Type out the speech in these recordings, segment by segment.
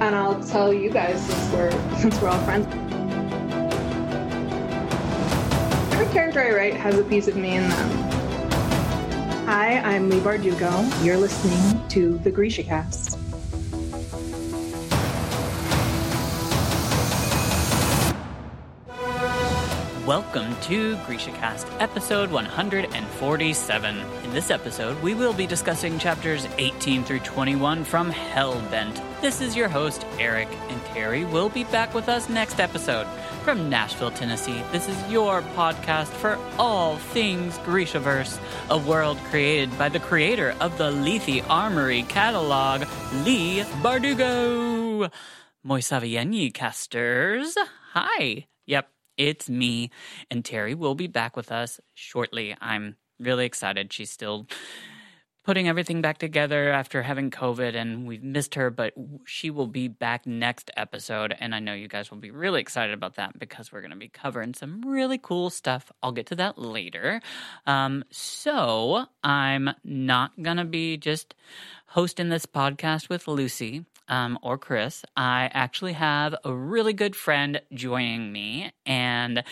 and I'll tell you guys since we're since we're all friends. Every character I write has a piece of me in them. Hi, I'm Leigh Bardugo. You're listening to the Grisha Cast. Welcome to GrishaCast, episode 147. In this episode, we will be discussing chapters 18 through 21 from Hellbent. This is your host, Eric, and Terry will be back with us next episode. From Nashville, Tennessee, this is your podcast for all things Grishaverse, a world created by the creator of the Lethe Armory catalog, Leigh Bardugo. Moisavieni casters. Hi. It's me, and Terry will be back with us shortly. I'm really excited. She's still putting everything back together after having COVID, and we've missed her, but she will be back next episode. And I know you guys will be really excited about that because we're going to be covering some really cool stuff. I'll get to that later. Um, so I'm not going to be just hosting this podcast with Lucy um, or Chris, I actually have a really good friend joining me. And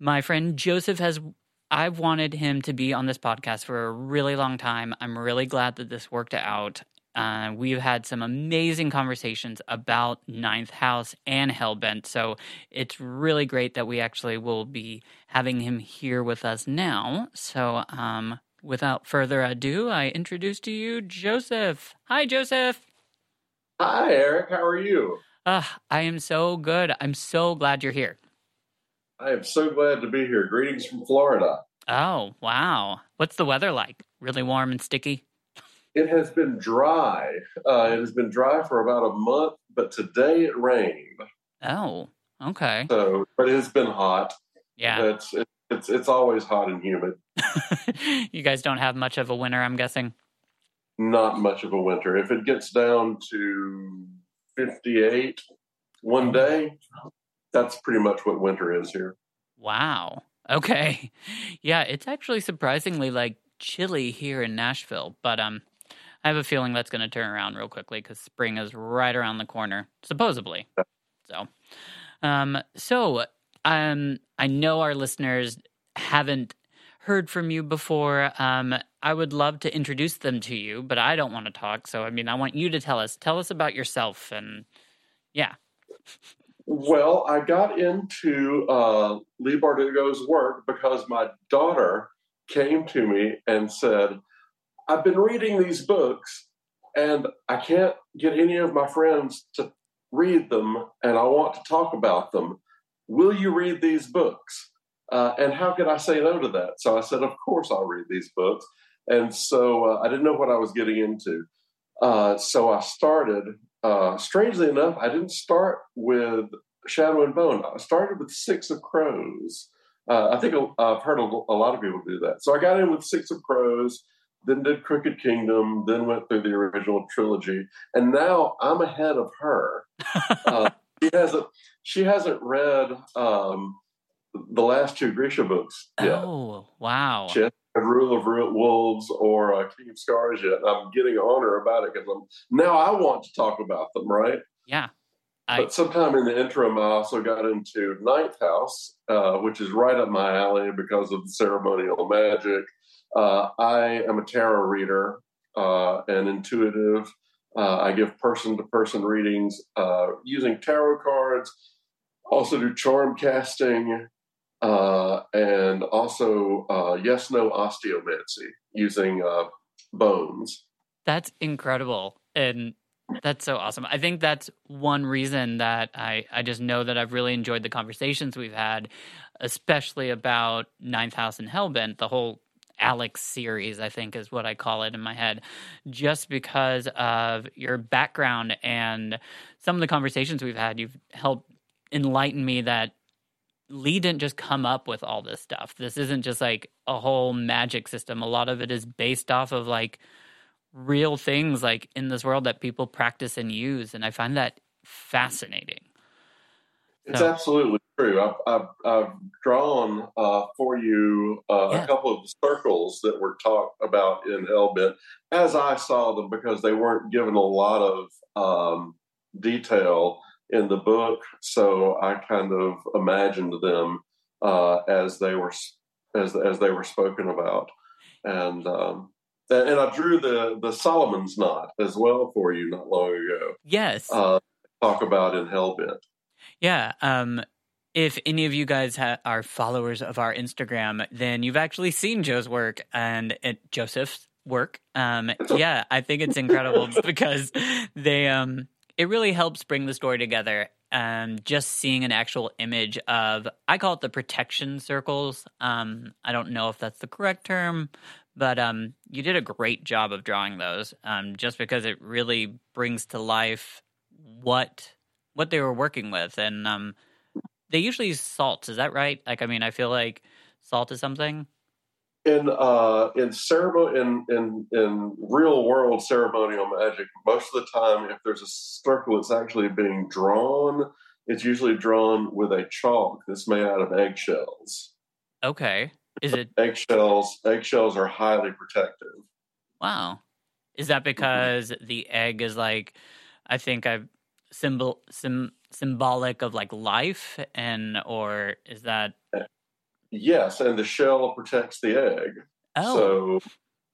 my friend Joseph has, I've wanted him to be on this podcast for a really long time. I'm really glad that this worked out. Uh, we've had some amazing conversations about Ninth House and Hellbent. So it's really great that we actually will be having him here with us now. So, um, without further ado, I introduce to you Joseph. Hi, Joseph. Hi, Eric. How are you? Uh, I am so good. I'm so glad you're here. I am so glad to be here. Greetings from Florida. Oh, wow. What's the weather like? Really warm and sticky? It has been dry. Uh, it has been dry for about a month, but today it rained. Oh, okay. So, but it has been hot. Yeah. It's it's it's always hot and humid. you guys don't have much of a winter, I'm guessing not much of a winter. If it gets down to 58 one day, that's pretty much what winter is here. Wow. Okay. Yeah, it's actually surprisingly like chilly here in Nashville, but um I have a feeling that's going to turn around real quickly cuz spring is right around the corner, supposedly. So, um so um I know our listeners haven't heard from you before. Um, I would love to introduce them to you, but I don't want to talk. So, I mean, I want you to tell us. Tell us about yourself, and yeah. Well, I got into uh, Leigh Bardugo's work because my daughter came to me and said, "I've been reading these books, and I can't get any of my friends to read them, and I want to talk about them. Will you read these books?" Uh, and how could I say no to that? So I said, Of course, I'll read these books. And so uh, I didn't know what I was getting into. Uh, so I started, uh, strangely enough, I didn't start with Shadow and Bone. I started with Six of Crows. Uh, I think I've heard a, a lot of people do that. So I got in with Six of Crows, then did Crooked Kingdom, then went through the original trilogy, and now I'm ahead of her. Uh, she hasn't she hasn't read um, the last two Grisha books. Yeah. Oh, wow. Rule of Wolves or uh, King of Scars yet. I'm getting on her about it because I'm now I want to talk about them, right? Yeah. I... But sometime in the interim, I also got into Ninth House, uh, which is right up my alley because of the ceremonial magic. Uh, I am a tarot reader uh, and intuitive. Uh, I give person to person readings uh, using tarot cards. Also do charm casting uh, and also uh, yes no osteomancy using uh, bones. That's incredible. And that's so awesome. I think that's one reason that I, I just know that I've really enjoyed the conversations we've had, especially about Ninth House and Hellbent, the whole Alex series, I think is what I call it in my head, just because of your background and some of the conversations we've had. You've helped enlighten me that Leigh didn't just come up with all this stuff. This isn't just like a whole magic system. A lot of it is based off of like real things like in this world that people practice and use. And I find that fascinating. It's so. absolutely true. I've, I've, I've drawn uh, for you uh, yeah. a couple of circles that were talked about in Hellbent as I saw them because they weren't given a lot of um, detail in the book, so I kind of imagined them uh, as they were as as they were spoken about, and um, and I drew the the Solomon's knot as well for you not long ago. Yes, uh, talk about in Hellbent. Yeah. Um, if any of you guys ha- are followers of our Instagram, then you've actually seen Joe's work and it, Joseph's work. Um, yeah, I think it's incredible because they um, it really helps bring the story together. Um, just seeing an actual image of, I call it the protection circles. Um, I don't know if that's the correct term, but um, you did a great job of drawing those. Um, just because it really brings to life what what they were working with, and um, they usually use salt. Is that right? Like, I mean, I feel like salt is something in uh, in ceremony in, in in real world ceremonial magic, most of the time, if there's a circle that's actually being drawn, it's usually drawn with a chalk that's made out of eggshells. Okay, is it eggshells? Eggshells are highly protective. Wow, is that mm-hmm. because mm-hmm. the egg is like? I think I've symbol sim, symbolic of like life, and or is that? Yes, and the shell protects the egg. Oh. So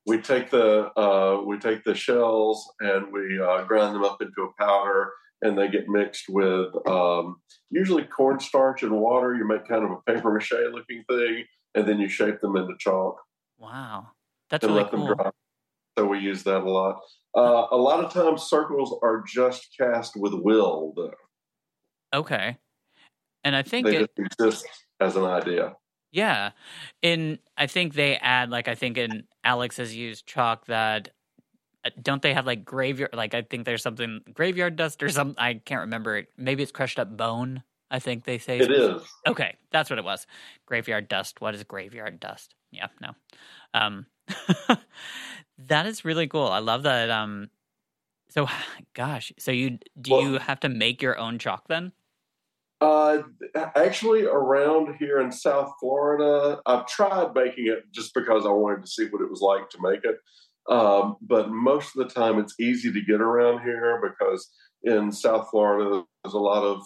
we take the uh, we take the shells and we uh, grind them up into a powder, and they get mixed with um, usually cornstarch and water. You make kind of a paper mache looking thing, and then you shape them into chalk. Wow, that's really let cool. them dry. So we use that a lot. Uh, a lot of times, circles are just cast with will, though. Okay, and I think they it, just exist as an idea. Yeah. In I think they add like I think in Alex has used chalk that uh, don't they have like graveyard like I think there's something graveyard dust or something I can't remember maybe it's crushed up bone I think they say. It is. Okay. That's what it was. Graveyard dust. What is graveyard dust? Yeah no. Um that is really cool. I love that um so gosh. So you do well, you have to make your own chalk then uh, actually, around here in South Florida, I've tried making it just because I wanted to see what it was like to make it. Um, but most of the time, it's easy to get around here because in South Florida, there's a lot of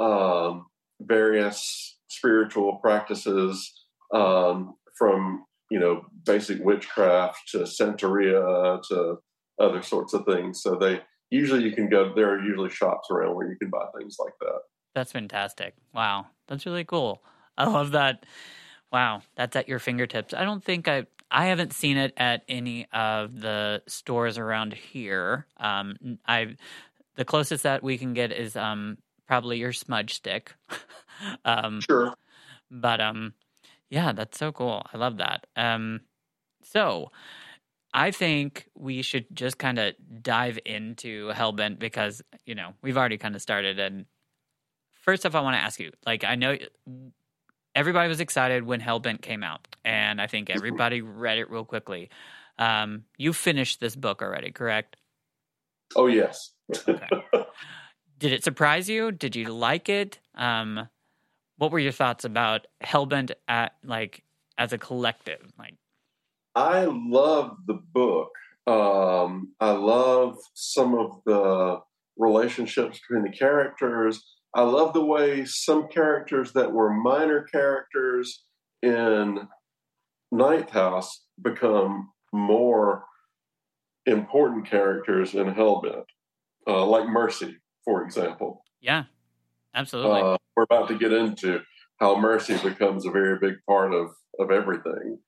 um, various spiritual practices um, from you know basic witchcraft to Santeria to other sorts of things. So they usually you can go. There are usually shops around where you can buy things like that. That's fantastic. Wow. That's really cool. I love that. Wow. That's at your fingertips. I don't think I I haven't seen it at any of the stores around here. Um I the closest that we can get is um probably your smudge stick. um Sure. But um yeah, that's so cool. I love that. Um so I think we should just kind of dive into Hellbent because, you know, we've already kind of started and first off, I want to ask you like, I know everybody was excited when Hellbent came out, and I think everybody read it real quickly. Um, you finished this book already, correct? Oh, yes. okay. Did it surprise you? Did you like it? Um, what were your thoughts about Hellbent at like as a collective? Like, I love the book. Um, I love some of the relationships between the characters. I love the way some characters that were minor characters in Ninth House become more important characters in Hellbent, uh, like Mercy, for example. Yeah, absolutely. Uh, we're about to get into how Mercy becomes a very big part of of everything.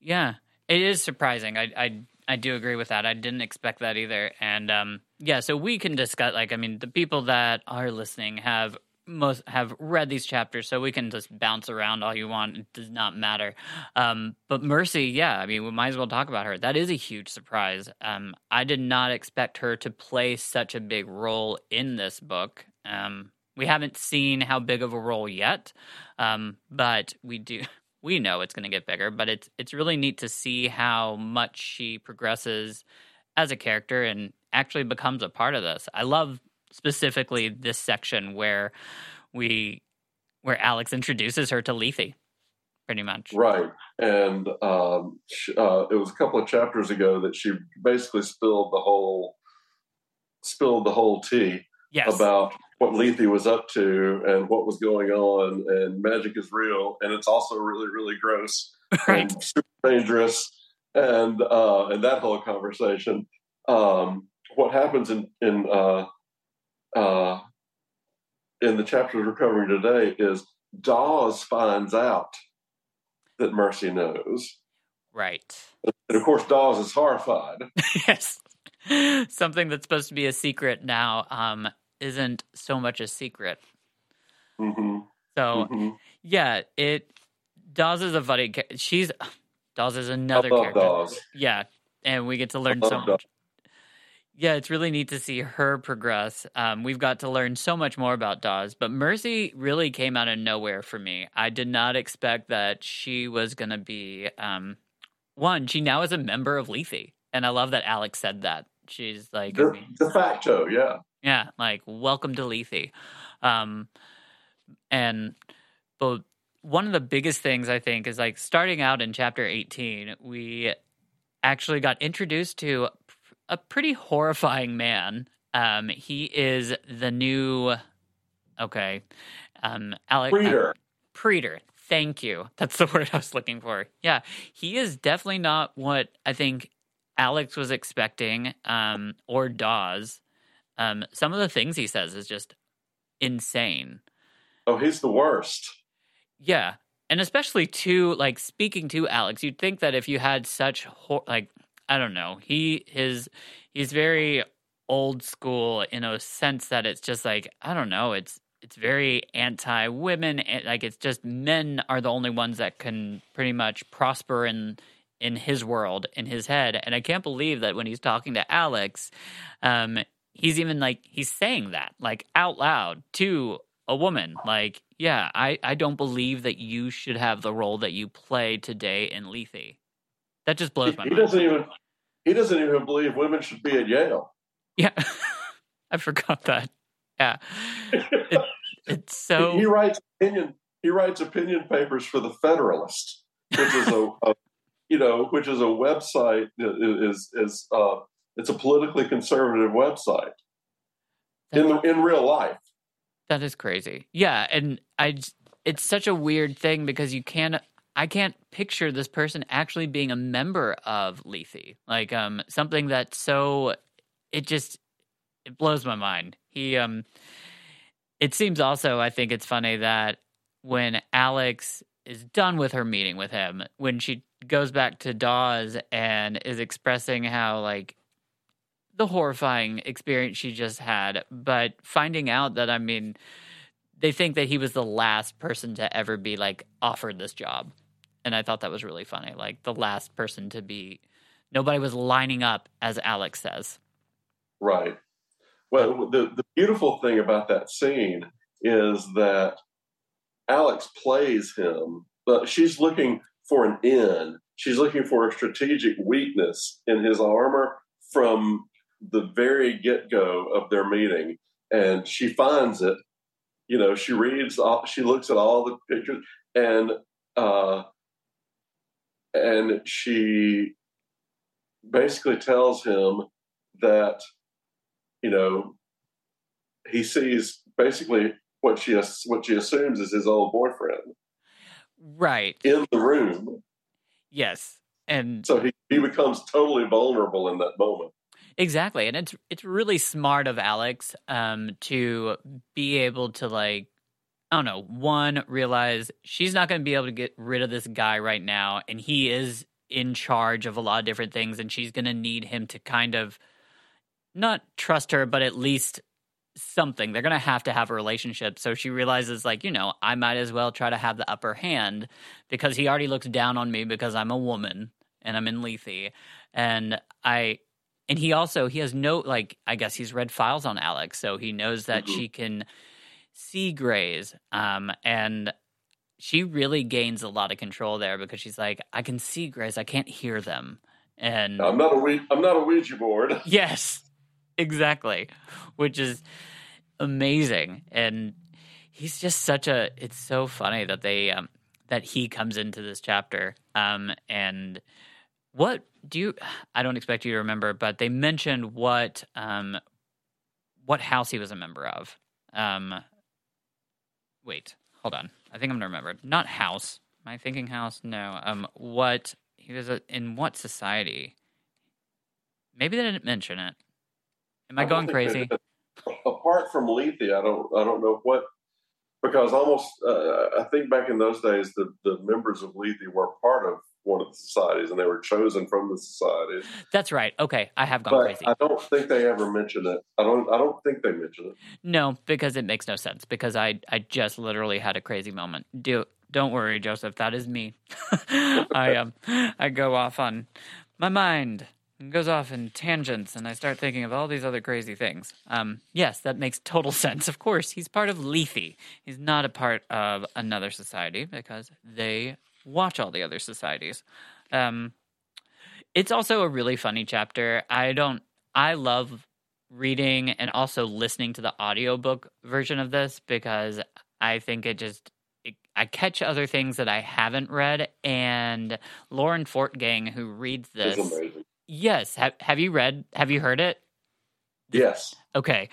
Yeah, it is surprising. I I I do agree with that. I didn't expect that either. And um, yeah, so we can discuss. Like, I mean, the people that are listening have most have read these chapters, so we can just bounce around all you want. It does not matter. Um, but Mercy, yeah, I mean, we might as well talk about her. That is a huge surprise. Um, I did not expect her to play such a big role in this book. Um, we haven't seen how big of a role yet, um, but we do we know it's going to get bigger, but it's it's really neat to see how much she progresses as a character and actually becomes a part of this. I love specifically this section where we where Alex introduces her to Lethe, pretty much. Right, and um, uh, it was a couple of chapters ago that she basically spilled the whole spilled the whole tea yes. about what Lethe was up to and what was going on, and magic is real, and it's also really, really gross right. and super dangerous, and uh, and that whole conversation. Um, what happens in in uh, uh, in the chapters we're covering today is Dawes finds out that Mercy knows, Right. and of course Dawes is horrified. yes. Something that's supposed to be a secret now um, isn't so much a secret. hmm So hmm yeah, it Dawes is a funny. She's Dawes is I another character. Dawes. Yeah, and we get to learn so Dawes. much. Yeah, it's really neat to see her progress. Um, we've got to learn so much more about Dawes, but Mercy really came out of nowhere for me. I did not expect that she was going to be um, one. She now is a member of Lethe, and I love that Alex said that. She's like, I De, mean, de facto, yeah. Yeah, like welcome to Lethe. Um, and but one of the biggest things I think is like starting out in chapter 18, we actually got introduced to a pretty horrifying man. Um, he is the new, okay, um, Alex. Praetor. Thank you. That's the word I was looking for. Yeah, he is definitely not what I think Alex was expecting, um, or Dawes. Um, some of the things he says is just insane. Oh, he's the worst. Yeah, and especially to like speaking to Alex, you'd think that if you had such hor- like I don't know, he his he's very old school in a sense that it's just like I don't know, it's it's very anti women, like it's just men are the only ones that can pretty much prosper in in his world in his head, and I can't believe that when he's talking to Alex, um, he's even like he's saying that like out loud to a woman. Like yeah i i don't believe that you should have the role that you play today in lethe. That just blows He, my he mind. doesn't even he doesn't even believe women should be at Yale. yeah. I forgot that. Yeah. It, it's so he, he writes opinion he writes opinion papers for the Federalist, which is a, a you know which is a website that is is uh, it's a politically conservative website in the, in real life. That is crazy. Yeah, and I it's such a weird thing because you can't I can't picture this person actually being a member of Lethe. Like um something that's so it just it blows my mind. He um it seems also I think it's funny that when Alex is done with her meeting with him, when she goes back to Dawes and is expressing how like the horrifying experience she just had, but finding out that I mean, they think that he was the last person to ever be like offered this job, and I thought that was really funny. Like the last person to be, nobody was lining up, as Alex says. Right. Well, the, the beautiful thing about that scene is that Alex plays him, but she's looking for an in. She's looking for a strategic weakness in his armor from the very get go of their meeting. And she finds it. You know, she reads, all, she looks at all the pictures, and uh, and she basically tells him that you know, he sees basically what she what she assumes is his old boyfriend Right. in the room. Yes. And So he, he becomes totally vulnerable in that moment. Exactly, and it's it's really smart of Alex um, to be able to like I don't know one realize she's not going to be able to get rid of this guy right now, and he is in charge of a lot of different things, and she's going to need him to kind of not trust her, but at least something. They're going to have to have a relationship. So she realizes, like, you know, I might as well try to have the upper hand because he already looks down on me because I'm a woman and I'm in Lethe. And I, and he also, he has no, like, I guess he's read files on Alex. So he knows that Mhm. she can see grays. Um, and she really gains a lot of control there because she's like, I can see grays, I can't hear them. And I'm not a Ouija, I'm not a Ouija board. Yes, exactly. Which is amazing, and he's just such a. It's so funny that they um, that he comes into this chapter. Um, and what do you? I don't expect you to remember, but they mentioned what um, what house he was a member of. Um, wait, hold on. I think I'm gonna remember. Not house. Am I thinking house? No. Um, what he was a, in what society? Maybe they didn't mention it. Am I, I going crazy? apart from Lethe, I don't I don't know what because almost uh, I think back in those days the the members of Lethe were part of one of the societies and they were chosen from the societies. That's right. Okay, I have gone But crazy. I don't think they ever mention it. I don't I don't think they mention it. No, because it makes no sense. Because I I just literally had a crazy moment. Do don't worry, Joseph. That is me. I um I go off on my mind goes off in tangents, and I start thinking of all these other crazy things. Um, yes, that makes total sense. Of course, he's part of Lethe. He's not a part of another society because they watch all the other societies. Um, it's also a really funny chapter. I don't. I love reading and also listening to the audiobook version of this because I think it just it, I catch other things that I haven't read and Lauren Fortgang who reads this yes have, have you read have you heard it Yes. okay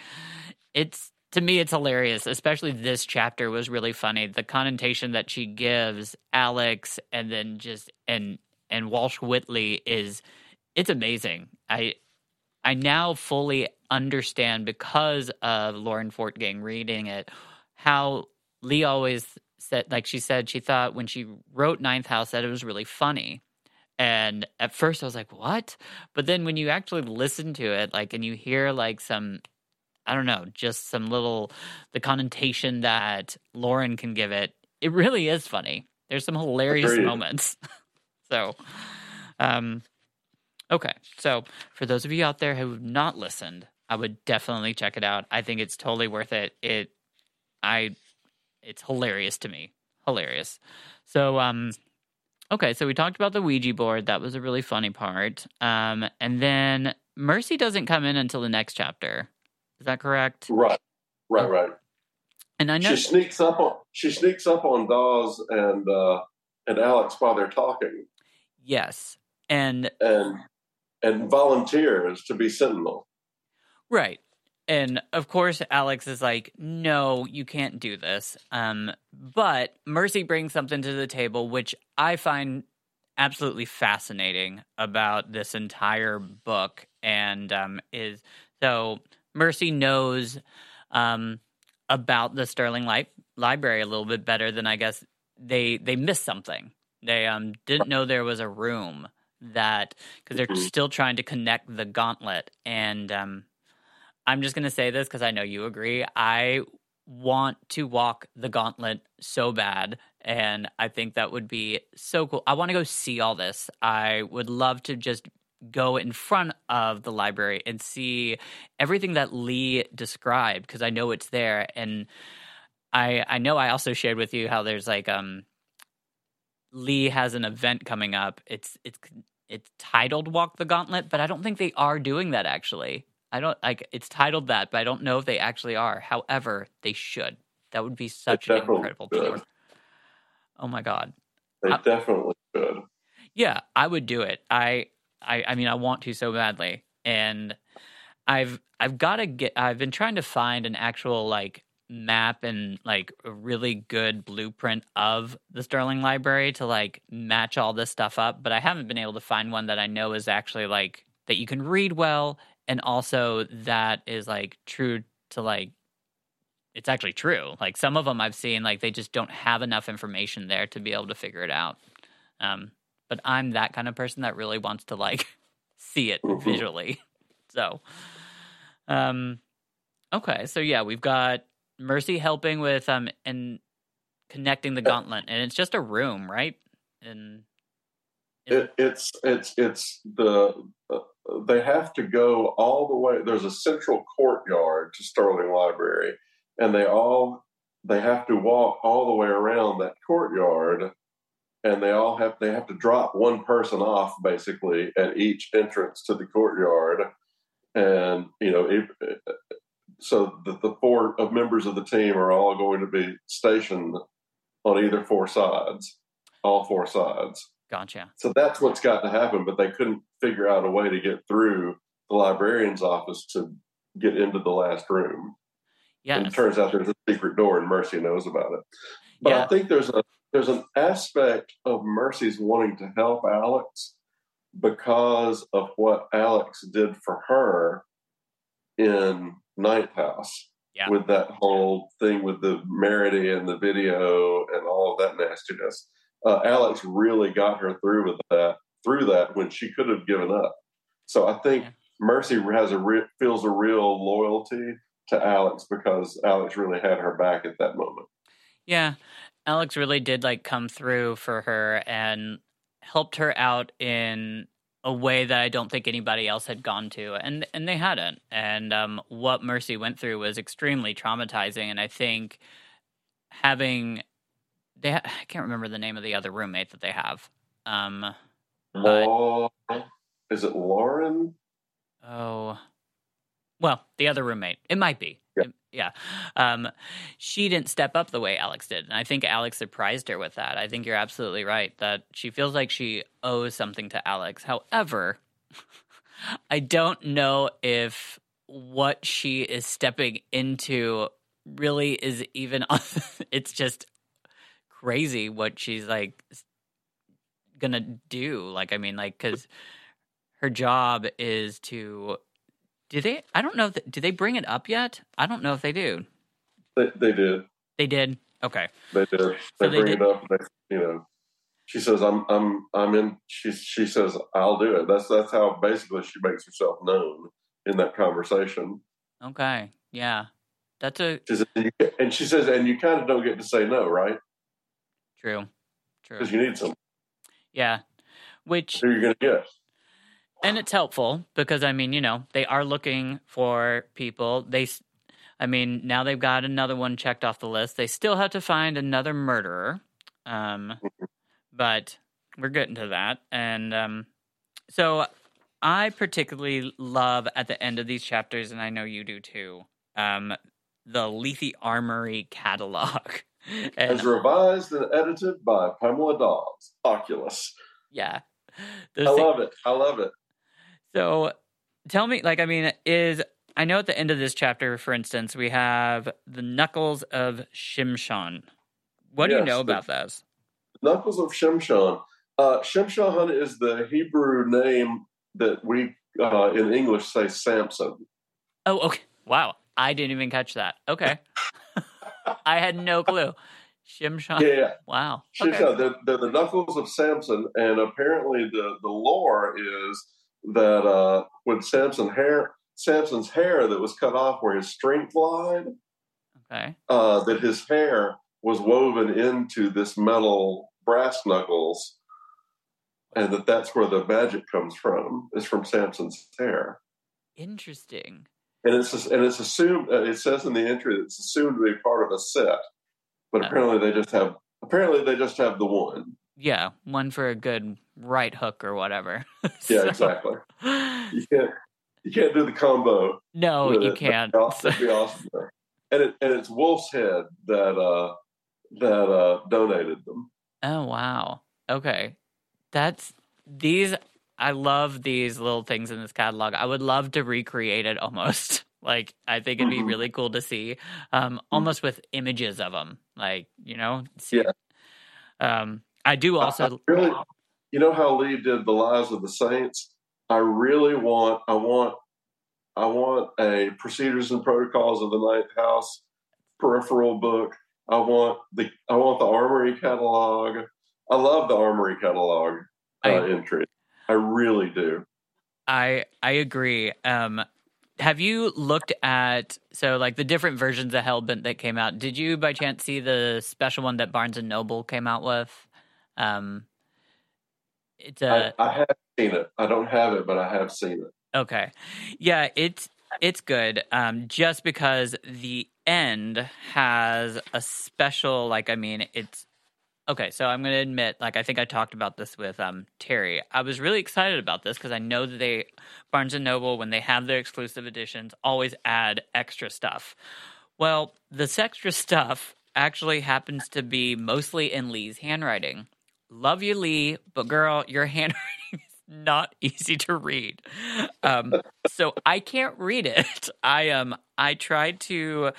it's to me it's hilarious especially this chapter was really funny the connotation that she gives Alex and then just and and Walsh Whitley is it's amazing I I now fully understand because of Lauren Fortgang reading it how Leigh always said like she said she thought when she wrote Ninth House that it was really funny. And at first I was like, "What?" But then when you actually listen to it like and you hear like some I don't know, just some little the connotation that Lauren can give it, it really is funny. There's some hilarious Agreed. moments. so um Okay, so for those of you out there who have not listened, I would definitely check it out. I think it's totally worth it. It, I, it's hilarious to me, hilarious. So, um, okay, so we talked about the Ouija board. That was a really funny part. Um, and then Mercy doesn't come in until the next chapter. Is that correct? Right. Right, right. And I know, She sneaks up on she sneaks up on Dawes and uh and Alex while they're talking yes, and and and volunteers to be sentinel. Right. And of course, Alex is like, no, you can't do this. Um, but Mercy brings something to the table, which I find absolutely fascinating about this entire book. And um, is so Mercy knows um, about the Sterling Li- Library a little bit better than I guess they they missed something. They um, didn't know there was a room that because they're Mhm. still trying to connect the gauntlet and um, i'm just going to say this because i know you agree i want to walk the gauntlet so bad and i think that would be so cool i want to go see all this i would love to just go in front of the library and see everything that lee described because i know it's there and i i know i also shared with you how there's like um Leigh has an event coming up. It's it's it's titled Walk the Gauntlet, but I don't think they are doing that actually. I don't like it's titled that, but I don't know if they actually are. However, they should. That would be such an incredible should. tour. Oh my god. They I- definitely should. Yeah, I would do it. I I I mean I want to so badly. And I've I've got to get I've been trying to find an actual like map and like a really good blueprint of the Sterling Library to like match all this stuff up, but I haven't been able to find one that I know is actually like that you can read well and also that is like true to like it's actually true. Like some of them I've seen like they just don't have enough information there to be able to figure it out. Um but I'm that kind of person that really wants to like see it Mhm. visually. So, um, okay, so yeah, we've got Mercy helping with um and connecting the gauntlet, and it's just a room, right? And It, it's it's it's the uh, they have to go all the way. There's a central courtyard to Sterling Library, and they all they have to walk all the way around that courtyard, and they all have they have to drop one person off basically at each entrance to the courtyard, and you know. It, so the, the four of members of the team are all going to be stationed on either four sides, all four sides. gotcha. So that's what's got to happen, but they couldn't figure out a way to get through the librarian's office to get into the last room. Yeah. And it turns out there's a secret door, and Mercy knows about it. But Yeah. I think there's a there's an aspect of Mercy's wanting to help Alex because of what Alex did for her in Ninth House. Yeah. With that whole thing with the Merity and the video and all of that nastiness. Uh, Alex really got her through with that through that when she could have given up. So I think Yeah. Mercy has a re- feels a real loyalty to Alex because Alex really had her back at that moment. Yeah. Alex really did like come through for her and helped her out in a way that I don't think anybody else had gone to and and they hadn't. And um what Mercy went through was extremely traumatizing and I think having they ha- I can't remember the name of the other roommate that they have. Um But- is it Lauren? Oh, well, the other roommate. It might be. Yeah. It- yeah. Um, she didn't step up the way Alex did, and I think Alex surprised her with that. I think you're absolutely right that she feels like she owes something to Alex. However, I don't know if what she is stepping into really is even. it's just crazy what she's like gonna do. Like, I mean, like, because her job is to. Do they? I don't know. If do they bring it up yet? I don't know if they do. They, they did. They did. Okay. They did. They they bring did- it up. They, you know, she says, "I'm, I'm, I'm in." She, she says, "I'll do it." That's that's how basically she makes herself known in that conversation. Okay. Yeah. That's a She says, and, she says, "And you kind of don't get to say no, right? true. True. Because you need some. Yeah. Which Who you're going to get?" And it's helpful because I mean, you know, they are looking for people. They, I mean, now they've got another one checked off the list. They still have to find another murderer, um, but we're getting to that. And um, so, I particularly love at the end of these chapters, and I know you do too. Um, the Lethe Armory catalog. As revised and edited by Pamela Dawes, Oculus. yeah, I things- love it. I love it. So tell me, like, I mean, is I know at the end of this chapter, for instance, we have the knuckles of Shimshon. What do you know about those? Knuckles of Shimshon. Uh, Shimshon is the Hebrew name that we uh, in English say Samson. Oh, okay. Wow. I didn't even catch that. Okay. I had no clue. Shimshon. Yeah, Wow. Shimshon. Okay. They're, they're the knuckles of Samson, and apparently the, the lore is that uh, when Samson hair, Samson's hair that was cut off where his strength lied, Okay. uh, that his hair was woven into this metal brass knuckles, and that that's where the magic comes from. Is from Samson's hair. Interesting. and it's and it's assumed. Uh, it says in the entry that it's assumed to be part of a set, but Oh. apparently they just have apparently they just have the one. Yeah. One for a good right hook or whatever. Yeah, exactly. You can't you can't do the combo. no, you it. can't. That'd be- that'd be awesome. And it and it's Wolf's Head that uh that uh donated them. Oh wow. Okay. That's these I love these little things in this catalog. I would love to recreate it almost. Like I think it'd be Mhm. really cool to see um almost with images of them. Like, you know, see. Yeah. Um I do also I really, you know how Leigh did the Lives of the Saints. I really want. I want. I want a Procedures and Protocols of the Ninth House peripheral book. I want the. I want the Armory catalog. I love the Armory catalog uh, I- entry. I really do. I I agree. Um have you looked at so like the different versions of Hellbent that came out? Did you by chance see the special one that Barnes and Noble came out with? Um it's a I, I have seen it. I don't have it, but I have seen it. Okay. Yeah, it's it's good. Um just because the end has a special like I mean it's Okay, so I'm going to admit like I think I talked about this with um Terry. I was really excited about this because I know that they Barnes and Noble when they have their exclusive editions always add extra stuff. Well, this extra stuff actually happens to be mostly in Leigh's handwriting. Love you, Leigh, but girl, your handwriting is not easy to read. Um, so I can't read it. I um I tried to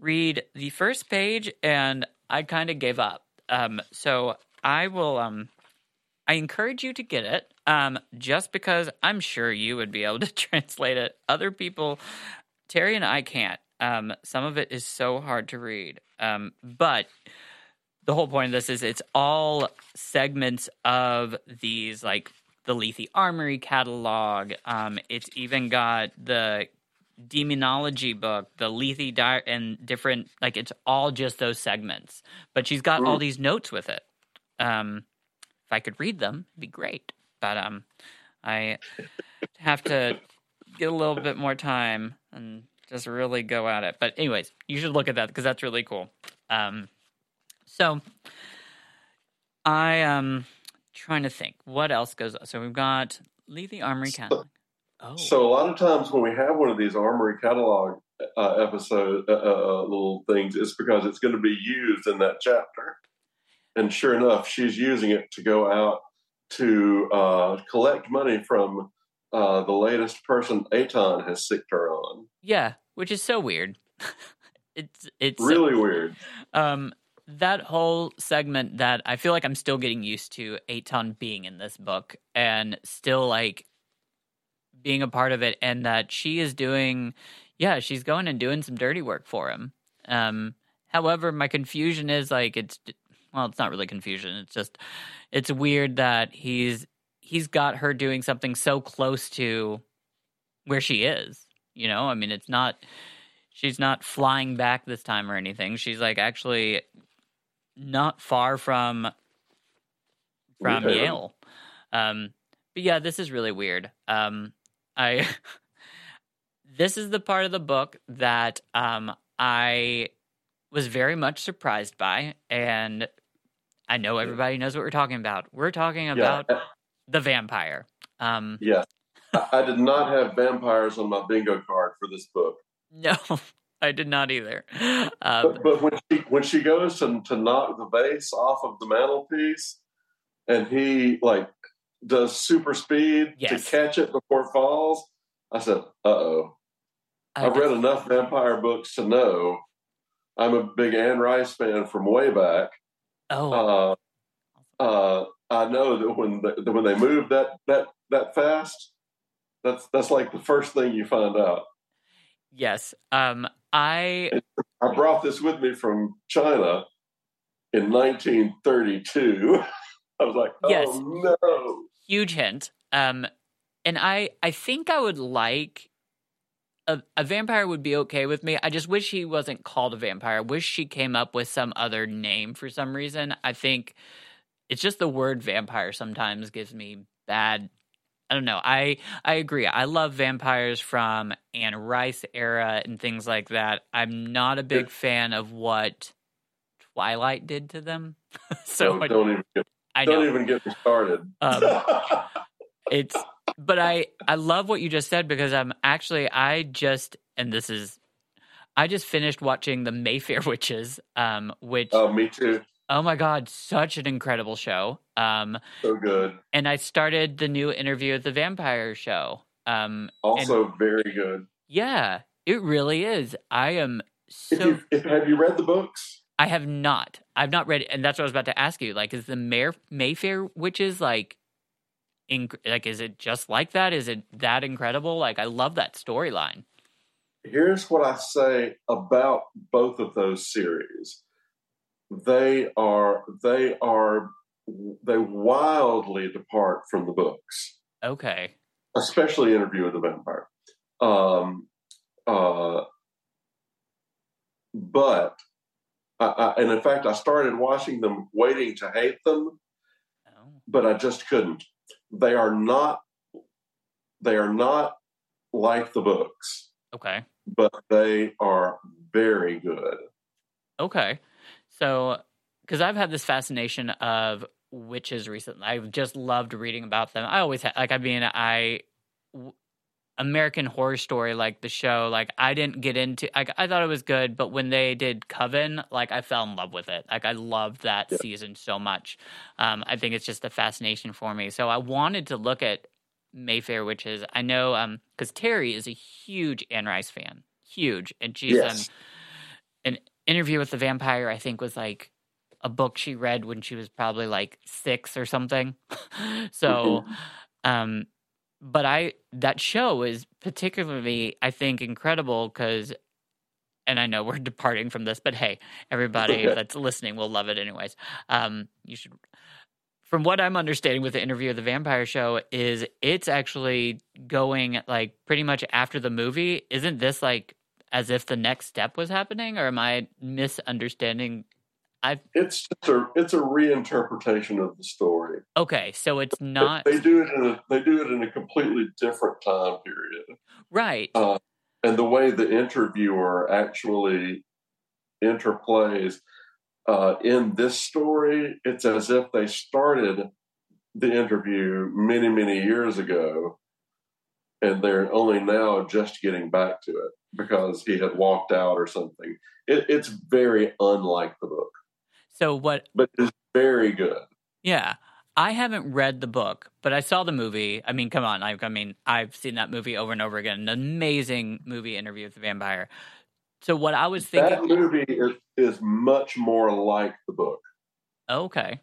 read the first page and I kind of gave up. Um, so I will um I encourage you to get it. Um, just because I'm sure you would be able to translate it. Other people, Terry and I can't. Um, some of it is so hard to read. Um, but the whole point of this is it's all segments of these like the Lethe Armory catalog. Um, it's even got the demonology book, the Lethe di- and different like it's all just those segments. But she's got all these notes with it. Um, if I could read them, it'd be great. But um, I have to get a little bit more time and just really go at it. But anyways, you should look at that because that's really cool. Um, so I um trying to think what else goes on. So we've got Lethe Armory catalog. Oh, So a lot of times when we have one of these Armory catalog uh, episode uh, uh, little things, it's because it's going to be used in that chapter. And sure enough, she's using it to go out to uh, collect money from uh, the latest person Eitan has sicked her on. yeah, which is so weird. it's it's so- Really weird. um that whole segment that I feel like I'm still getting used to Eitan being in this book and still like being a part of it and that she is doing yeah, she's going and doing some dirty work for him. Um however, my confusion is like it's well, it's not really confusion. It's just it's weird that he's he's got her doing something so close to where she is. You know, I mean, it's not she's not flying back this time or anything. She's like actually not far from from Yeah. Yale. Um, but yeah, this is really weird. Um, I this is the part of the book that um, I was very much surprised by, and I know everybody knows what we're talking about. We're talking about Yeah. the vampire. Um, Yes. I, I did not have vampires on my bingo card for this book. no, I did not either. Um, But, but when she when she goes to to knock the vase off of the mantelpiece, and he like does super speed Yes. to catch it before it falls, I said, "Uh oh." I've read enough vampire books to know I'm a big Anne Rice fan from way back. oh, Uh, uh, I know that when the, when they move that that that fast, that's that's like the first thing you find out. yes. Um, I I brought this with me from China in 1932. I was like, oh Yes. no. huge hint. Um, and I I think I would like a, a vampire would be okay with me. I just wish he wasn't called a vampire. I wish she came up with some other name for some reason. I think it's just the word vampire sometimes gives me bad. I don't know. I I agree. I love vampires from Anne Rice era and things like that. I'm not a big fan of what Twilight did to them. so don't, I, don't even get, I don't even get me started. Um, it's but i i love what you just said because i'm actually i just and this is i just finished watching the mayfair witches um which oh, me too. Oh my god such an incredible show um So good. and i started the new interview at the vampire show um Also very good. yeah it really is i am so if, have you read the books? i have not i've not read and that's what i was about to ask you like is the May- mayfair witches like in, like is it just like that is it that incredible like i love that storyline Here's what I say about both of those series. They are they are they wildly depart from the books. okay especially Interview with the Vampire. Um, uh, but, I, I, and in fact, I started watching them waiting to hate them, oh. but I just couldn't. They are not. They are not like the books, okay but they are very good. okay so because i've had this fascination of witches recently i've just loved reading about them i always had like i mean i w- American Horror Story, like the show, like I didn't get into. Like I thought it was good, but when they did Coven, like I fell in love with it. Like I loved that Yeah. season so much. Um, I think it's just a fascination for me. So I wanted to look at Mayfair Witches. I know um because Terry is a huge Anne Rice fan, huge, and she's Yes. um, an interview with the vampire. I think was like a book she read when she was probably like six or something. so, um, but I that show is particularly I think incredible because. And I know we're departing from this, but hey, everybody that's listening will love it anyways. Um, you should from what I'm understanding with the interview of the vampire show is it's actually going like pretty much after the movie. Isn't this like as if the next step was happening, or am I misunderstanding? I It's just a it's a reinterpretation of the story. Okay, so it's They- not They do it in a they do it in a completely different time period. right. Uh, and the way the interviewer actually interplays uh, in this story, it's as if they started the interview many, many years ago, and they're only now just getting back to it because he had walked out or something. It, it's very unlike the book, So what? but it's very good. Yeah, I haven't read the book, but I saw the movie. I mean, come on, I, I mean, I've seen that movie over and over again. An amazing movie, Interview with the Vampire. So what I was thinking. That movie is, is much more like the book. Okay.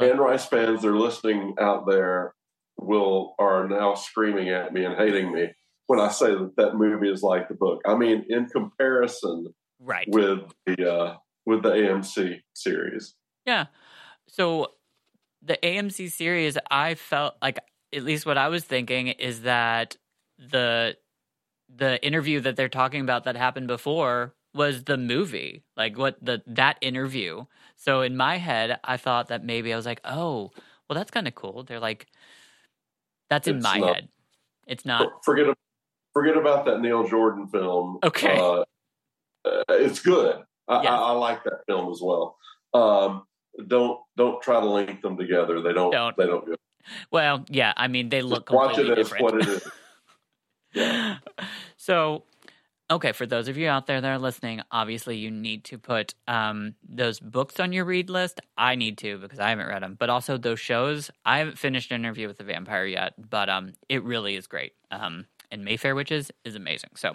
Anne Rice fans that are listening out there will are now screaming at me and hating me when I say that that movie is like the book. I mean, in comparison Right. with the uh, with the AMC series. Yeah. So the AMC series, I felt like at least what I was thinking is that the the interview that they're talking about that happened before was the movie. Like what the that interview. So in my head, I thought that maybe I was like, "Oh, well that's kind of cool." They're like that's in It's my not. head. It's not. Forget forget about that Neil Jordan film. Okay. uh, uh, it's good. I, Yes. I, I like that film as well. Um, don't don't try to link them together. They don't. Don't. They don't. Go. Well, yeah, I mean they look Just watch it as different. what it is. Yeah. so, okay, for those of you out there that are listening, obviously you need to put um, those books on your read list. I need to because I haven't read them, but also those shows. I haven't finished Interview with the Vampire yet, but um, it really is great. Um, and Mayfair Witches is amazing. So,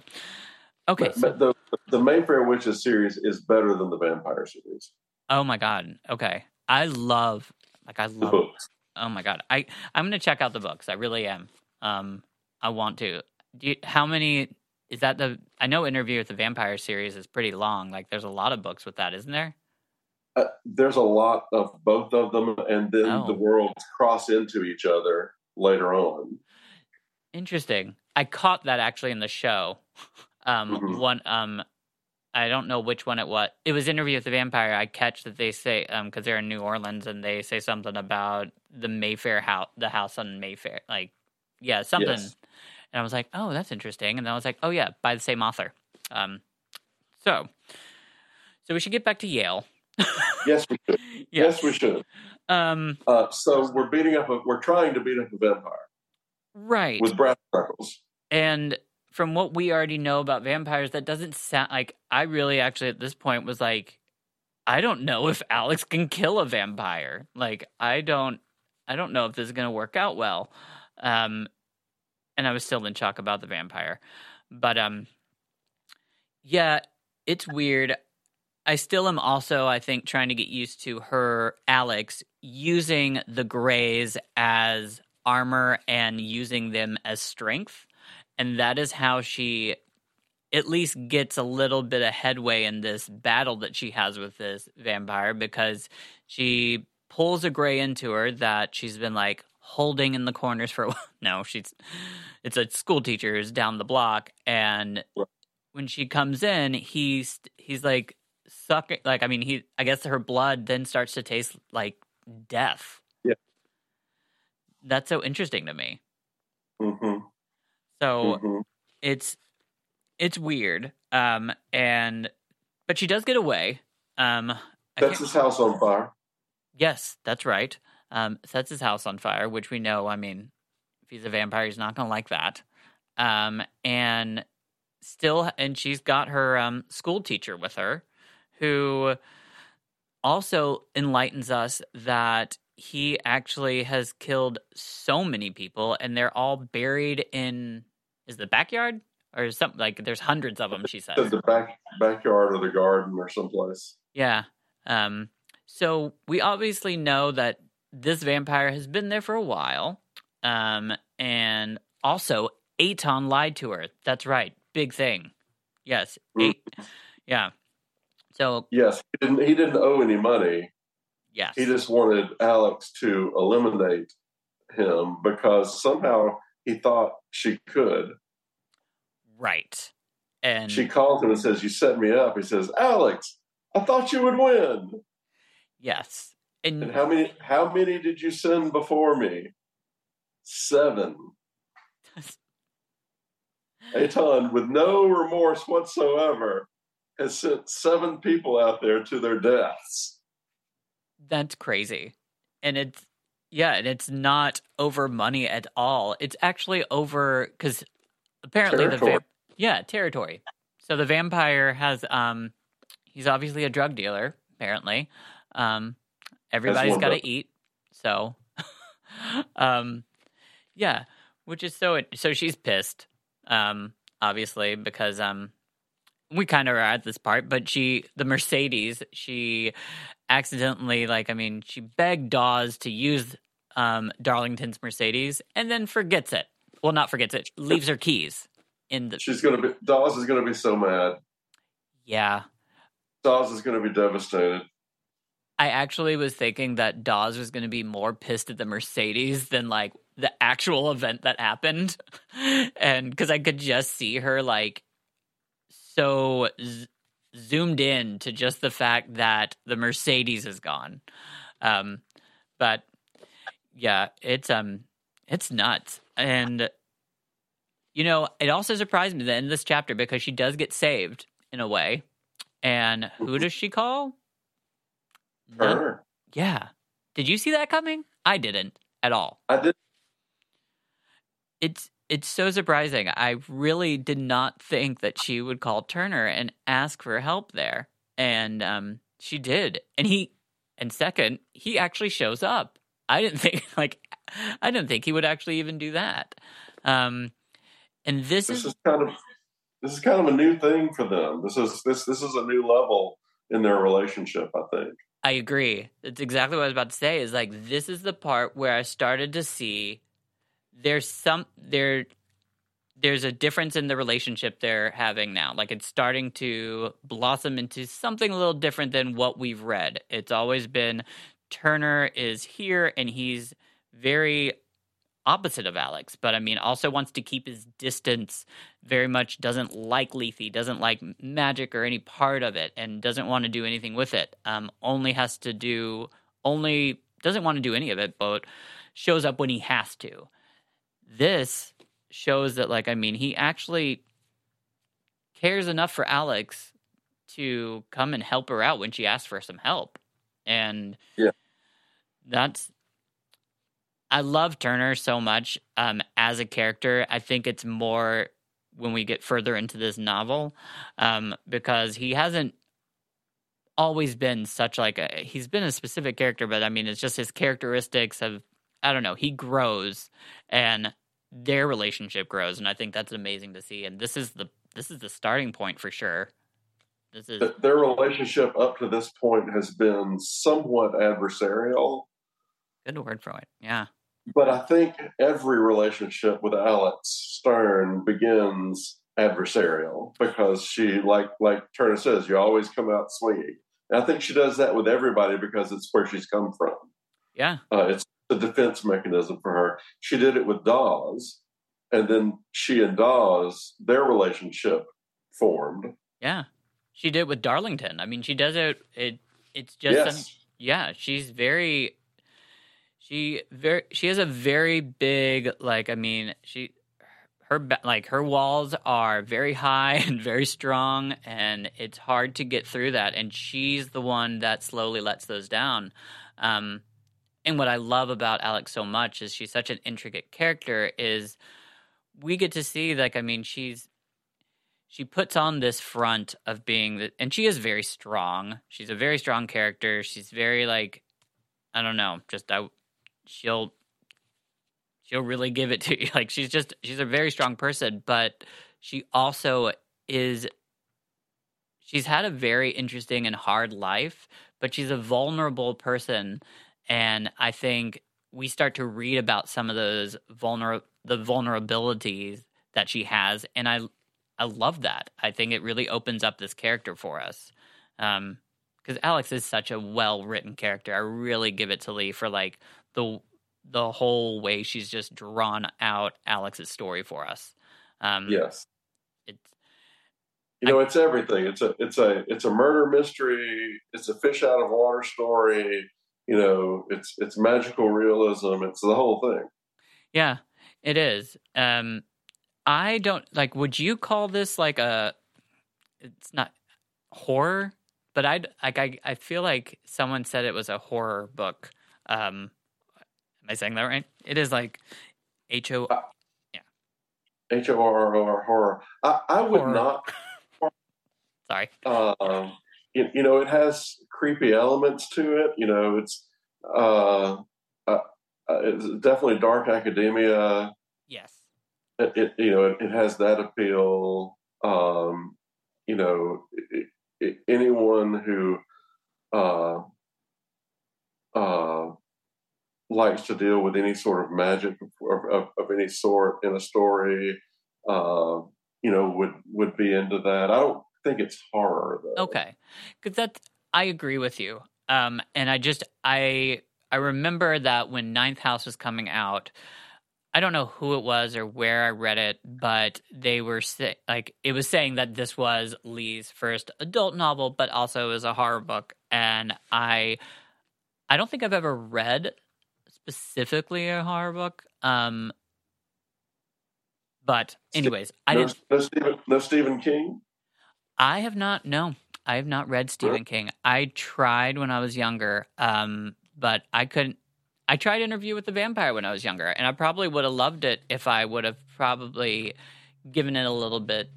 okay, But, so, but the the Mayfair Witches series is better than the Vampire series. oh my god, okay, I love like I love. books. Oh my god, I I'm gonna check out the books. I really am. Um, I want to. Do you, how many is that? The I know Interview with the Vampire series is pretty long. Like, there's a lot of books with that, isn't there? Uh, there's a lot of both of them, and then Oh. the worlds cross into each other later on. Interesting. I caught that actually in the show. Um, Mhm. one um, I don't know which one it was. It was Interview with the Vampire. I catch that they say um because they're in New Orleans and they say something about the Mayfair house, the house on Mayfair, like yeah, something. Yes. And I was like, oh, that's interesting. And then I was like, oh yeah, by the same author. Um, so, so we should get back to Yale. Yes, we should. Yeah. Yes, we should. Um, Uh, so we're beating up. A, we're trying to beat up a vampire right. with brass knuckles. And from what we already know about vampires, that doesn't sound like I really actually at this point was like, I don't know if Alex can kill a vampire. Like I don't, I don't know if this is gonna work out well. Um, and I was still in shock about the vampire, but um, yeah, it's weird. I still am also, I think, trying to get used to her, Alex, using the grays as armor and using them as strength. And that is how she at least gets a little bit of headway in this battle that she has with this vampire because she pulls a gray into her that she's been like holding in the corners for a while. No, she's it's a school teacher who's down the block and when she comes in, he's he's like sucking like I mean he I guess her blood then starts to taste like death. Yeah. That's so interesting to me. hmm So hmm it's it's weird. Um and but she does get away. Um I his house on fire. Yes, that's right. Um, sets his house on fire, which we know. I mean, if he's a vampire, he's not going to like that. um, and still, and she's got her um, school teacher with her, who also enlightens us that he actually has killed so many people, and they're all buried in is the backyard or something like. There's hundreds of them. She says the back backyard or the garden or someplace. Yeah. Um. So we obviously know that this vampire has been there for a while. Um. And also, Eitan lied to her. That's right. Big thing. Yes. Mm. Yeah. So Yes, he didn't. He didn't owe any money. yes. He just wanted Alex to eliminate him because somehow he thought she could. right. And She calls him and says, "You set me up." He says, "Alex, I thought you would win." yes. And And how many? How many did you send before me? Seven. Eitan, with no remorse whatsoever, has sent seven people out there to their deaths. That's crazy. And it's yeah, and it's not over money at all. It's actually over cuz apparently the va- yeah, territory. So the vampire has um he's obviously a drug dealer apparently. Um everybody's got to eat. So um yeah, which is so so she's pissed um obviously because um we kind of are at this part, but she, the Mercedes, she accidentally, like, I mean, she begged Dawes to use um, Darlington's Mercedes and then forgets it. Well, not forgets it, leaves her keys in the. She's going to be. Dawes is going to be so mad. Yeah. Dawes is going to be devastated. I actually was thinking that Dawes was going to be more pissed at the Mercedes than like the actual event that happened. and because I could just see her like so z- zoomed in to just the fact that the Mercedes is gone. Um, but yeah, it's um, it's nuts, and you know, it also surprised me that in this chapter because she does get saved in a way, and who does she call? Her. yeah. Did you see that coming? I didn't at all. I did. It's it's so surprising. I really did not think that she would call Turner and ask for help there. And um she did. And he and second, he actually shows up. I didn't think like I didn't think he would actually even do that. Um and this, This is is kind of. This is kind of a new thing for them. This is this this is a new level in their relationship. I think. I agree. That's exactly what I was about to say. Is like this is the part where I started to see there's some there there's a difference in the relationship they're having now. Like it's starting to blossom into something a little different than what we've read. It's always been Turner is here and he's very opposite of Alex, but I mean also wants to keep his distance very much doesn't like Lethe, doesn't like magic or any part of it, and doesn't want to do anything with it. Um, only has to do, only doesn't want to do any of it, but shows up when he has to. This shows that, like, I mean, he actually cares enough for Alex to come and help her out when she asks for some help. And Yeah. that's I love Turner so much um, as a character. I think it's more when we get further into this novel um, because he hasn't always been such like a he's been a specific character but i mean it's just his characteristics of i don't know he grows and their relationship grows and i think that's amazing to see and this is the this is the starting point for sure this is Their relationship up to this point has been somewhat adversarial, good word for it yeah but I think every relationship with Alex Stern begins adversarial because she, like like Turner says, you always come out swinging. And I think she does that with everybody because it's where she's come from. yeah Uh, it's a defense mechanism for her. She did it with Dawes, and then she and Dawes, their relationship formed. yeah she did with darlington i mean she does it it it's just yes, yeah she's very she very she has a very big like i mean she her like her walls are very high and very strong and it's hard to get through that and she's the one that slowly lets those down um and what i love about alex so much is she's such an intricate character is we get to see like I mean she's she puts on this front of being the, and she is very strong. She's a very strong character. She's very like I don't know, just I she'll she'll really give it to you. Like she's just she's a very strong person, but she also is she's had a very interesting and hard life, but she's a vulnerable person and I think we start to read about some of those vulner the vulnerabilities that she has and I I love that. I think it really opens up this character for us. Um because Alex is such a well written character. I really give it to Leigh for like the the whole way she's just drawn out Alex's story for us. Um, yes, it's you know I, it's everything. It's a it's a it's a murder mystery. It's a fish out of water story. You know, it's it's magical realism. It's the whole thing. Yeah, it is. Um, I don't like. Would you call this like a? It's not horror, but I like. I I feel like someone said it was a horror book. Um, Am I saying that right? It is like H O. Uh, yeah. H O R O R horror. I, I would horror. not. Sorry. Um, you, you, know, it has creepy elements to it. You know, it's uh, uh, uh it's definitely dark academia. Yes. It, it you know it, it, has that appeal. Um, you know, it, anyone who uh, uh, likes to deal with any sort of magic of, of, of any sort in a story, uh, you know, would would be into that. I don't think it's horror though. Okay, because that I agree with you. Um, and I just I I remember that when Ninth House was coming out. I don't know who it was or where I read it, but they were say, like it was saying that this was Leigh's first adult novel, but also is a horror book, and I I don't think I've ever read specifically a horror book. Um, but anyways, I didn't. No Stephen, no Stephen King. I have not. No, I have not read Stephen King. I tried when I was younger, um, but I couldn't. I tried Interview with the Vampire when I was younger, and I probably would have loved it if I would have probably given it a little bit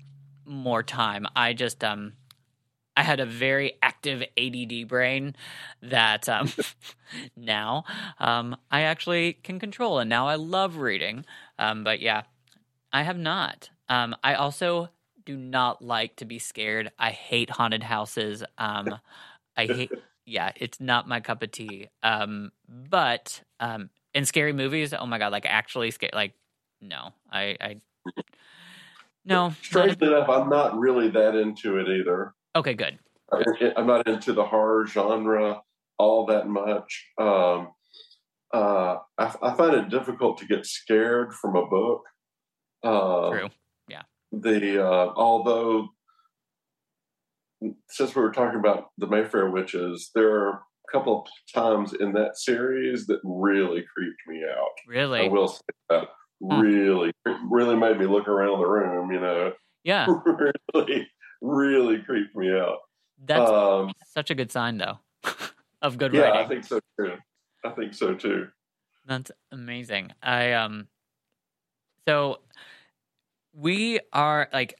more time. I just um I had a very active ADD brain that um, now um, I actually can control, and now I love reading. Um, but yeah, I have not. Um, I also do not like to be scared. I hate haunted houses. Um, I hate. Yeah, it's not my cup of tea. Um, but um, in scary movies, oh my god, like actually scary. Like no, I, I no. Strangely enough, I'm not really that into it either. Okay, good. I'm not into the horror genre all that much. Um, uh, I, I, find it difficult to get scared from a book. Uh, True. Yeah. The uh, although since we were talking about the Mayfair witches, there are a couple of times in that series that really creeped me out. Really, I will say that. Huh. Really, really made me look around the room. You know. Yeah. really, really creeped me out. That's um, such a good sign, though, of good yeah, writing. I think so too. I think so too. That's amazing. I um, so we are like,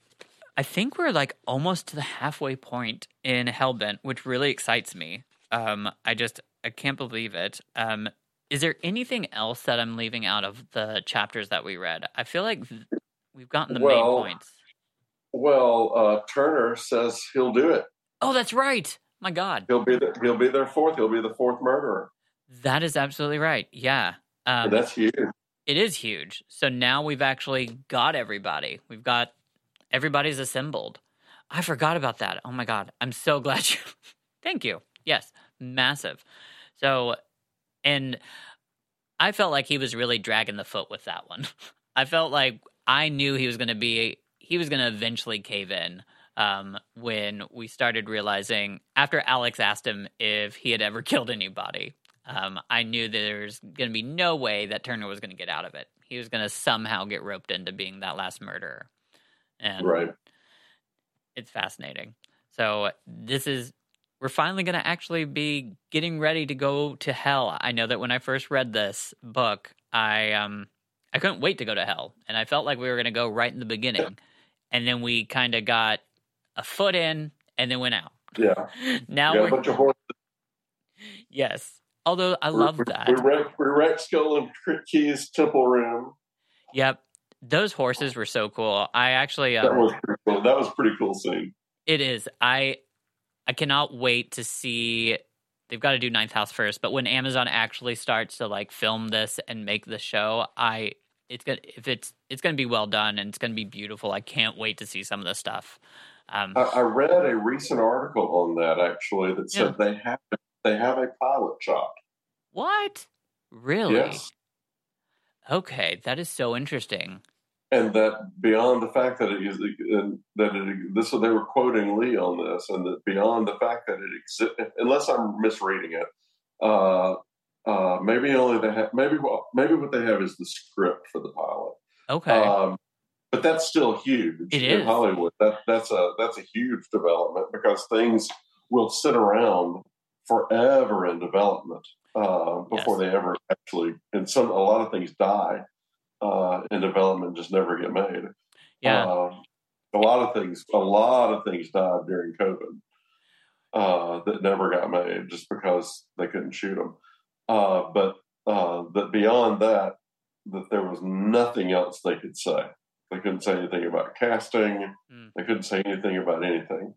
I think we're like almost to the halfway point in Hellbent, which really excites me. Um, I just I can't believe it. Um, is there anything else that I'm leaving out of the chapters that we read? I feel like we've gotten the well, main points. Well, uh, Turner says he'll do it. Oh, that's right. My God. He'll be the, he'll be their fourth. He'll be the fourth murderer. That is absolutely right. Yeah. Um, that's huge. It is huge. So now we've actually got everybody. We've got everybody's assembled. I forgot about that. Oh my God. I'm so glad you. Thank you. Yes. Massive. So, and I felt like he was really dragging the foot with that one. I felt like I knew he was going to be, he was going to eventually cave in um, when we started realizing after Alex asked him if he had ever killed anybody. Um, I knew there's going to be no way that Turner was going to get out of it. He was going to somehow get roped into being that last murderer. And right. It's fascinating. So this is we're finally going to actually be getting ready to go to hell. I know that when I first read this book, I um I couldn't wait to go to hell, and I felt like we were going to go right in the beginning, and then we kind of got a foot in and then went out. Yeah. Now We got a we're bunch of horses. yes. Although I love we, that. We wrecked, we wrecked Skull and Key's temple room. Yep. Those horses were so cool. I actually That um, was pretty cool. That was a pretty cool scene. It is. I I cannot wait to see. They've got to do Ninth House first, but when Amazon actually starts to like film this and make the show, I it's gonna if it's it's gonna be well done and it's gonna be beautiful. I can't wait to see some of the stuff. Um, I, I read a recent article on that actually that said they have they have a pilot shot. what? Really? Yes. Okay, that is so interesting. and that beyond the fact that it is and that it this they were quoting Leigh on this, and that beyond the fact that it exists, unless I'm misreading it, uh, uh, maybe only they have maybe what maybe what they have is the script for the pilot. Okay. Um, but that's still huge It in is. Hollywood. That that's a that's a huge development because things will sit around forever in development uh, before Yes. they ever actually. And some a lot of things die uh, in development, just never get made. yeah. Um, a lot of things, a lot of things died during COVID uh, that never got made just because they couldn't shoot them. Uh, but uh, that beyond that, that there was nothing else they could say. They couldn't say anything about casting. Mm. They couldn't say anything about anything.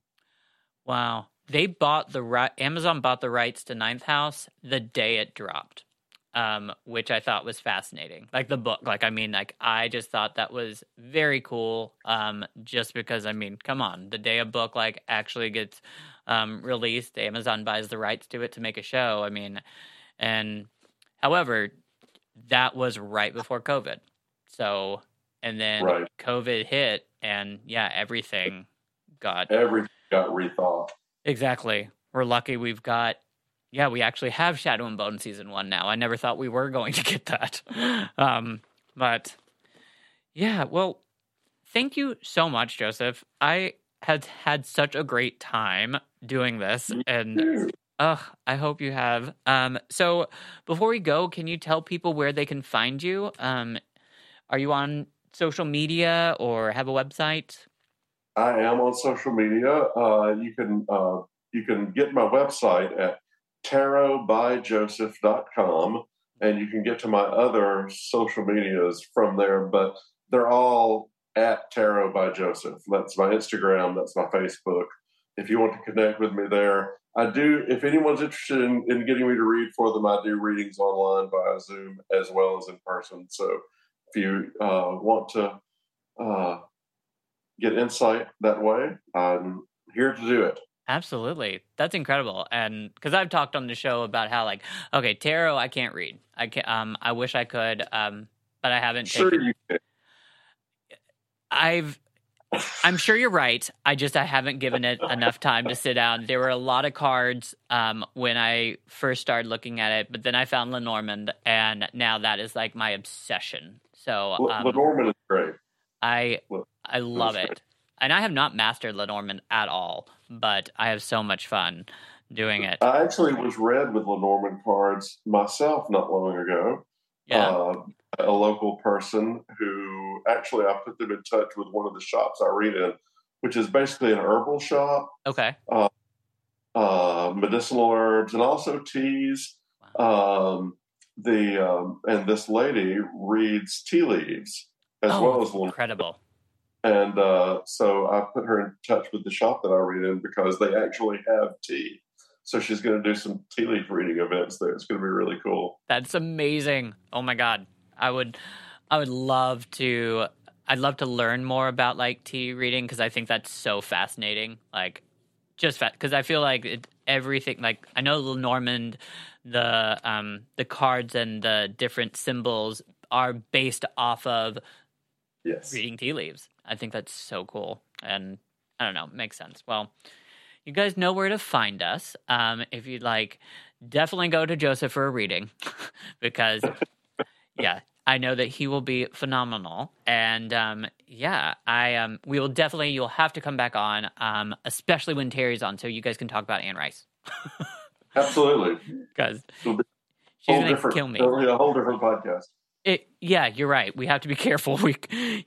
Wow. They bought the right Amazon bought the rights to Ninth House the day it dropped. Um, which I thought was fascinating. Like the book. Like I mean, like I just thought that was very cool. Um, just because I mean, come on, the day a book like actually gets um released, Amazon buys the rights to it to make a show. I mean, and however, that was right before COVID. So and then Right. COVID hit and yeah, everything got Everything got rethought. Exactly. We're lucky we've got yeah, we actually have Shadow and Bone season 1 now. I never thought we were going to get that. Um but yeah, well thank you so much Joseph. I had had such a great time doing this and ugh, I hope you have. Um so before we go, can you tell people where they can find you? Um are you on social media or have a website? I am on social media. Uh, you can uh, you can get my website at tarotbyjoseph.com and you can get to my other social medias from there, but they're all at Tarot by Joseph. That's my Instagram, that's my Facebook. If you want to connect with me there, I do. If anyone's interested in, in getting me to read for them, I do readings online via Zoom as well as in person. So if you uh, want to uh, get insight that way, I'm here to do it. Absolutely. That's incredible. And cuz I've talked on the show about how like okay, tarot I can't read. I can um I wish I could um but I haven't Sure, taken you can. I've I'm sure you're right. I just I haven't given it enough time to sit down. There were a lot of cards um when I first started looking at it, but then I found Lenormand and now that is like my obsession. So um, Lenormand is great. I I love it. And I have not mastered Lenormand at all, but I have so much fun doing it. I actually was read with Lenormand cards myself not long ago. Yeah. Uh, a local person who actually I put them in touch with one of the shops I read in, which is basically an herbal shop, okay. uh, medicinal herbs, and also teas. Um, the um, and this lady reads tea leaves as oh, well as Lenormand. incredible. And uh, so I put her in touch with the shop that I read in because they actually have tea. So she's going to do some tea leaf reading events there. It's going to be really cool. That's amazing. Oh my god. I would I would love to I'd love to learn more about like tea reading cuz I think that's so fascinating. Like just cuz I feel like it, everything like I know Lenormand the um the cards and the different symbols are based off of Yes. reading tea leaves. I think that's so cool. And I don't know, makes sense. Well, you guys know where to find us. Um, if you'd like, definitely go to Joseph for a reading because, yeah, I know that he will be phenomenal. And um, yeah, I um, we will definitely. You'll have to come back on, um, especially when Terry's on, so you guys can talk about Anne Rice Absolutely. because she's gonna kill me. It'll be a whole different podcast. It, yeah, you're right. We have to be careful. We,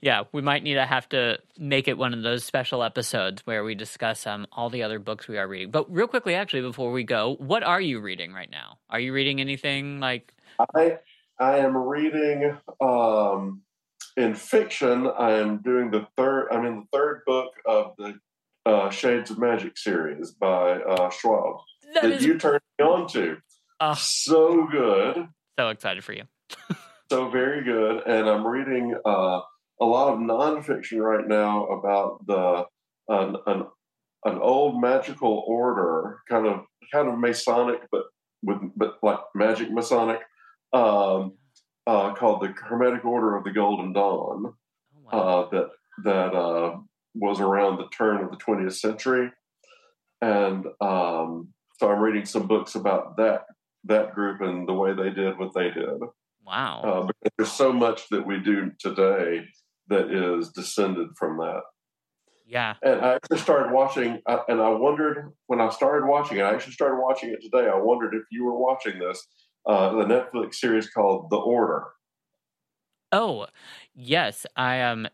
yeah, we might need to have to make it one of those special episodes where we discuss um all the other books we are reading. But real quickly, actually, before we go, what are you reading right now? Are you reading anything like? I I am reading um, in fiction. I am doing the third. I'm in the third book of the uh, Shades of Magic series by uh, Schwab That that is you turned me on to. Ah. So good. so excited for you. so very good. And I'm reading uh, a lot of nonfiction right now about the an, an an old magical order, kind of kind of Masonic, but with but like magic Masonic, um, uh, called the Hermetic Order of the Golden Dawn. Oh, wow. Uh, that that uh, was around the turn of the 20th century, and um, so I'm reading some books about that that group and the way they did what they did. Wow. Uh, because there's so much that we do today that is descended from that. yeah. And I actually started watching, uh, and I wondered when I started watching it, I actually started watching it today. I wondered if you were watching this, uh, the Netflix series called The Order. Oh, yes. I um,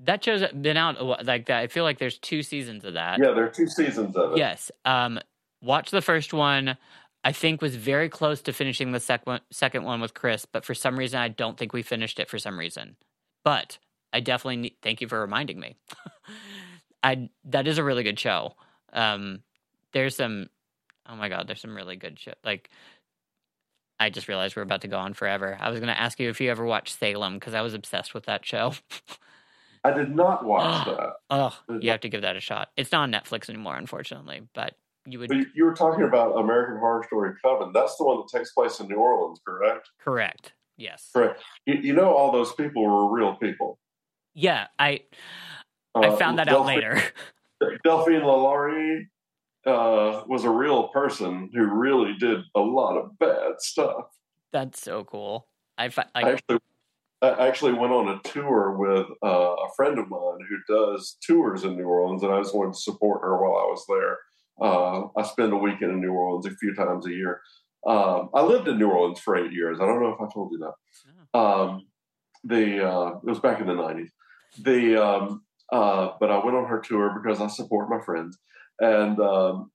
that show's been out like that. I feel like there's two seasons of that. Yeah, there are two seasons of it. Yes. Um, watch the first one. I think was very close to finishing the second second one with Chris, but for some reason I don't think we finished it for some reason. But I definitely need, thank you for reminding me. I that is a really good show. Um, there's some oh my god, there's some really good shit. Like I just realized we're about to go on forever. I was going to ask you if you ever watched Salem because I was obsessed with that show. I did not watch that. oh, you have to give that a shot. It's not on Netflix anymore, unfortunately, but you would you, you were talking about American Horror Story Coven. That's the one that takes place in New Orleans, correct? correct. Yes. Correct. You, you know, all those people were real people. Yeah, I I Uh, found that out later. Delphine Lalaurie uh, was a real person who really did a lot of bad stuff. That's so cool. I fi- I like actually, I actually went on a tour with uh, a friend of mine who does tours in New Orleans, and I just wanted to support her while I was there. Uh, I spend a weekend in New Orleans a few times a year. Um, I lived in New Orleans for eight years. I don't know if I told you that. Um, the uh, it was back in the nineties. The um, uh, but I went on her tour because I support my friends, and um,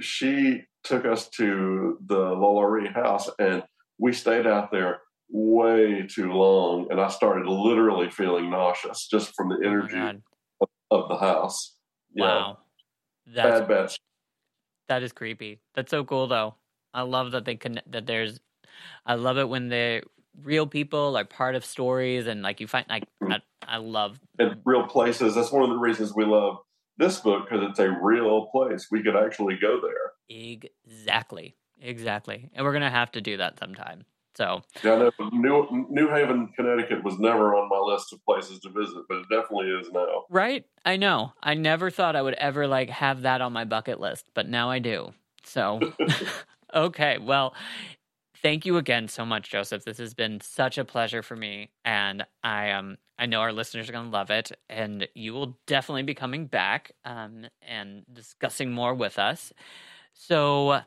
she took us to the Lalaurie house, and we stayed out there way too long, and I started literally feeling nauseous just from the oh energy God. of the house. Yeah, Wow. That's bad, bad. That is creepy. That's so cool though. I love that they connect that there's I love it when the real people are part of stories and like you find like mm-hmm. I, I love in real places. That's one of the reasons we love this book because it's a real place. We could actually go there. exactly. Exactly. And we're going to have to do that sometime. So, Yeah, New New Haven, Connecticut was never on my list of places to visit, but it definitely is now. right? I know. I never thought I would ever like have that on my bucket list, but now I do. So, okay. Well, thank you again so much, Joseph. This has been such a pleasure for me, and I um I know our listeners are going to love it, and you will definitely be coming back um and discussing more with us. So,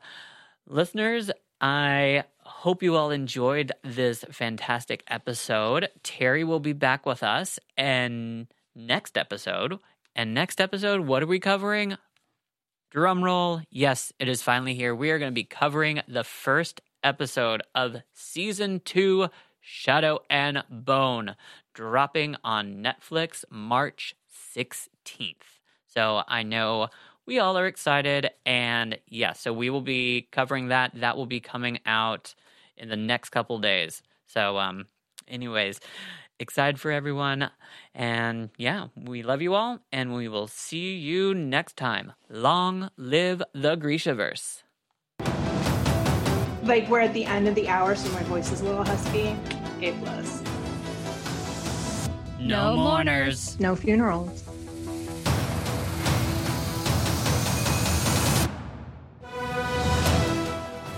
listeners, I hope you all enjoyed this fantastic episode. Terry will be back with us, and next episode. And next episode, what are we covering? Drum roll. Yes, it is finally here. We are going to be covering the first episode of season two, Shadow and Bone, dropping on Netflix March 16th. So I know we all are excited. And yeah, so we will be covering that. That will be coming out in the next couple days. So, um, anyways, excited for everyone. And yeah, we love you all, and we will see you next time. Long live the Grishaverse. Like we're at the end of the hour, so my voice is a little husky. A plus. No, No mourners. No funerals.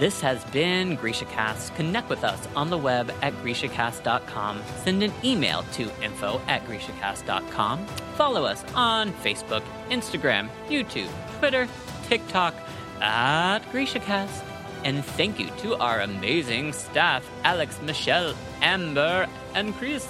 This has been GrishaCast. Connect with us on the web at GrishaCast.com. Send an email to info at GrishaCast.com. Follow us on Facebook, Instagram, YouTube, Twitter, TikTok at GrishaCast. And thank you to our amazing staff Alex, Michelle, Amber, and Chris.